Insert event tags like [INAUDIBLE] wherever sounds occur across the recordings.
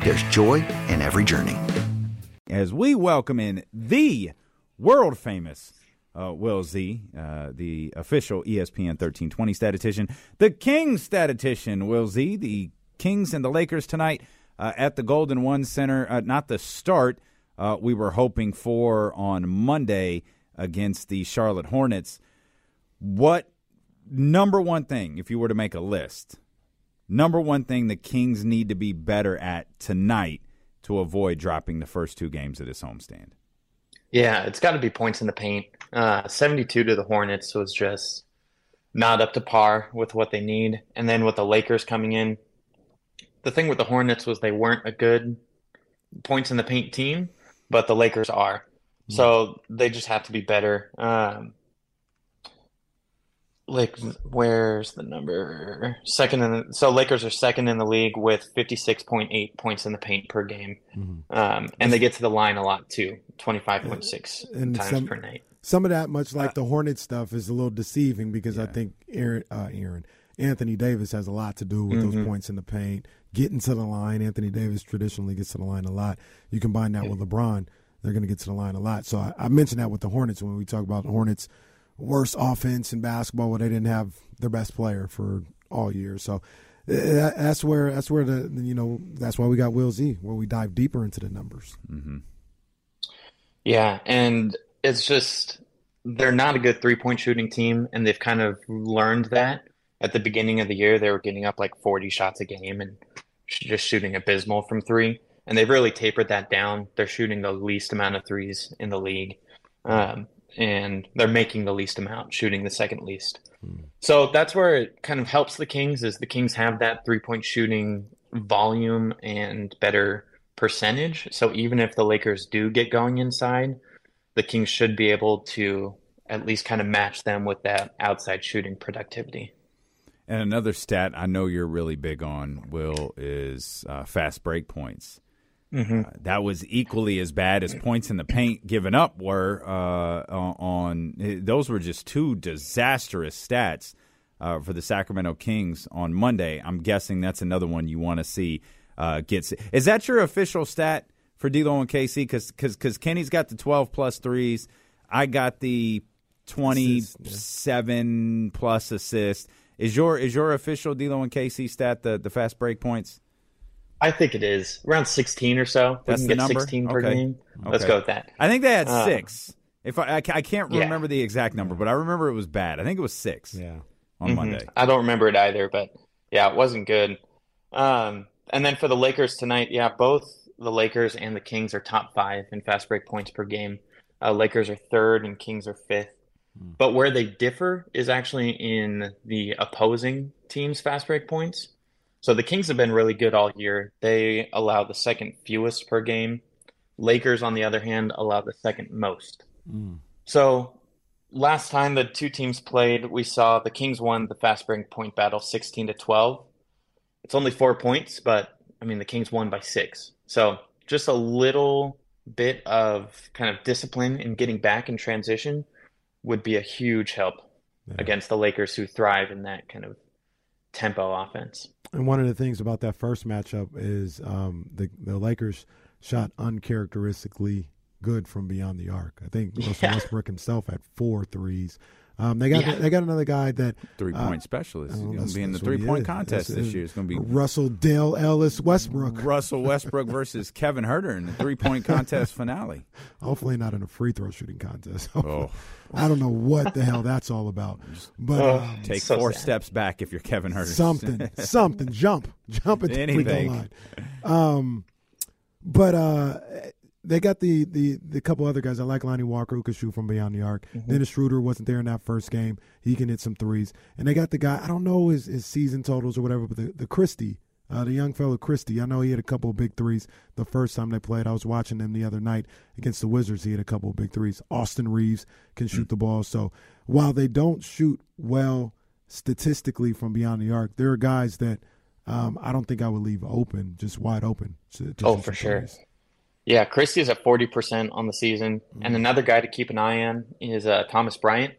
there's joy in every journey. As we welcome in the world famous uh, Will Z, uh, the official ESPN 1320 statistician, the Kings statistician, Will Z, the Kings and the Lakers tonight uh, at the Golden One Center. Uh, not the start uh, we were hoping for on Monday against the Charlotte Hornets. What number one thing, if you were to make a list, number one thing the Kings need to be better at tonight to avoid dropping the first two games of this homestand? Yeah, it's got to be points in the paint. Uh, 72 to the Hornets was just not up to par with what they need. And then with the Lakers coming in, the thing with the Hornets was they weren't a good points in the paint team, but the Lakers are. So they just have to be better. Um, like, where's the number? Second in the, so Lakers are second in the league with 56.8 points in the paint per game. Um, and they get to the line a lot too, 25.6 And times some- per night. Some of that, much Uh, like the Hornet stuff, is a little deceiving because I think Aaron, uh, Aaron, Anthony Davis has a lot to do with Mm-hmm. those points in the paint, getting to the line. Anthony Davis traditionally gets to the line a lot. You combine that with LeBron, they're going to get to the line a lot. So I, I mentioned that with the Hornets when we talk about the Hornets' worst offense in basketball, where they didn't have their best player for all year. So uh, that's where that's where the you know that's why we got Will Z, where we dive deeper into the numbers. Yeah, and it's just they're not a good three-point shooting team, and they've kind of learned that. At the beginning of the year, they were getting up like 40 shots a game and just shooting abysmal from three, and they've really tapered that down. They're shooting the least amount of threes in the league, um, and they're making the least amount, shooting the second least. So that's where it kind of helps the Kings is the Kings have that three-point shooting volume and better percentage. So even if the Lakers do get going inside, the Kings should be able to at least kind of match them with that outside shooting productivity. And another stat I know you're really big on, Will, is uh, fast break points. Uh, that was equally as bad as points in the paint given up were uh, on. Those were just two disastrous stats uh, for the Sacramento Kings on Monday. I'm guessing that's another one you want to see uh, gets. Is that your official stat for D'Lo and KC? Because because Kenny's got the 12 plus threes. I got the 27 plus assists. Is your is your official D'Lo and KC stat the the fast break points? I think it is around 16 or so. We That's can the get number? 16 per Okay. game. Let's go with that. I think they had Uh, six. If I, I, I can't Yeah. remember the exact number, but I remember it was bad. I think it was six Yeah. on Mhm. Monday. I don't remember it either, but yeah, it wasn't good. Um, and then for the Lakers tonight, yeah, both the Lakers and the Kings are top five in fast break points per game. Uh, Lakers are third and Kings are fifth. But where they differ is actually in the opposing team's fast break points. So the Kings have been really good all year. They allow the second fewest per game. Lakers, on the other hand, allow the second most. Hmm. So last time the two teams played, we saw the Kings won the fast break point battle 16 to 12. It's only four points, but I mean, the Kings won by six. So just a little bit of kind of discipline in getting back in transition would be a huge help against the Lakers who thrive in that kind of tempo offense. And one of the things about that first matchup is um, the the Lakers shot uncharacteristically good from beyond the arc. I think Russell [LAUGHS] Yeah. Westbrook himself had four threes. Um, they got Yeah. they got another guy that Three uh, point specialist. He's oh, going to be in the that's what he three point is. contest That's this year. It's going to be Russell Dale Ellis Westbrook. [LAUGHS] Russell Westbrook [LAUGHS] versus Kevin Huerter in the three point contest finale. Hopefully not in a free throw shooting contest. [LAUGHS] Oh, I don't know what the hell that's all about. But Oh. um, take So four sad. steps back if you're Kevin Huerter. something, something, jump, jump at the free throw Anything. line. Um, but uh, they got the, the the couple other guys. I like Lonnie Walker who could shoot from beyond the arc. Mm-hmm. Dennis Schroeder wasn't there in that first game. He can hit some threes. And they got the guy. I don't know his, his season totals or whatever, but the the Christie. Uh, the young fellow Christie, I know he had a couple of big threes the first time they played. I was watching them the other night against the Wizards. He had a couple of big threes. Austin Reaves can shoot Mm. the ball. So while they don't shoot well statistically from beyond the arc, there are guys that um, I don't think I would leave open, just wide open. to- to Oh, for sure. Yeah, Christie's at 40% on the season. Mm-hmm. And another guy to keep an eye on is uh, Thomas Bryant.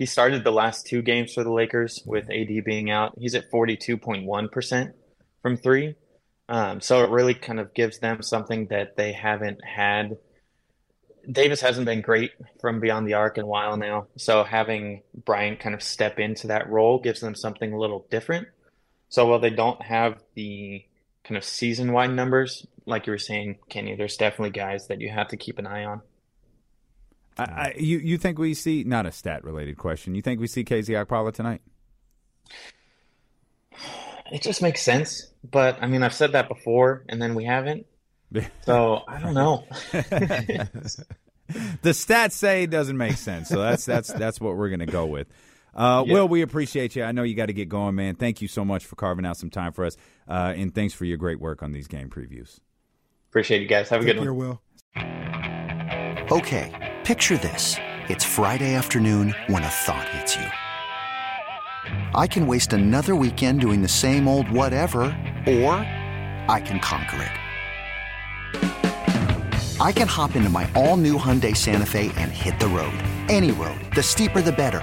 He started the last two games for the Lakers with AD being out. He's at 42.1% from three. Um, so it really kind of gives them something that they haven't had. Davis hasn't been great from beyond the arc in a while now. So having Bryant kind of step into that role gives them something a little different. So while they don't have the kind of season wide numbers, like you were saying, Kenny, there's definitely guys that you have to keep an eye on. I, I, you you think we see not a stat related question? You think we see KZ Okpala tonight? It just makes sense. But I mean, I've said that before, and then we haven't. [LAUGHS] So I don't know. [LAUGHS] the stats say it doesn't make sense, so that's that's that's what we're to go with. Uh, Yeah. Will, we appreciate you. I know you got to get going, man. Thank you so much for carving out some time for us, uh, and thanks for your great work on these game previews. Appreciate you guys. Have a Take good care, one. Will. Okay, picture this. It's Friday afternoon when a thought hits you. I can waste another weekend doing the same old whatever, or I can conquer it. I can hop into my all new Hyundai Santa Fe and hit the road. Any road. The steeper, the better.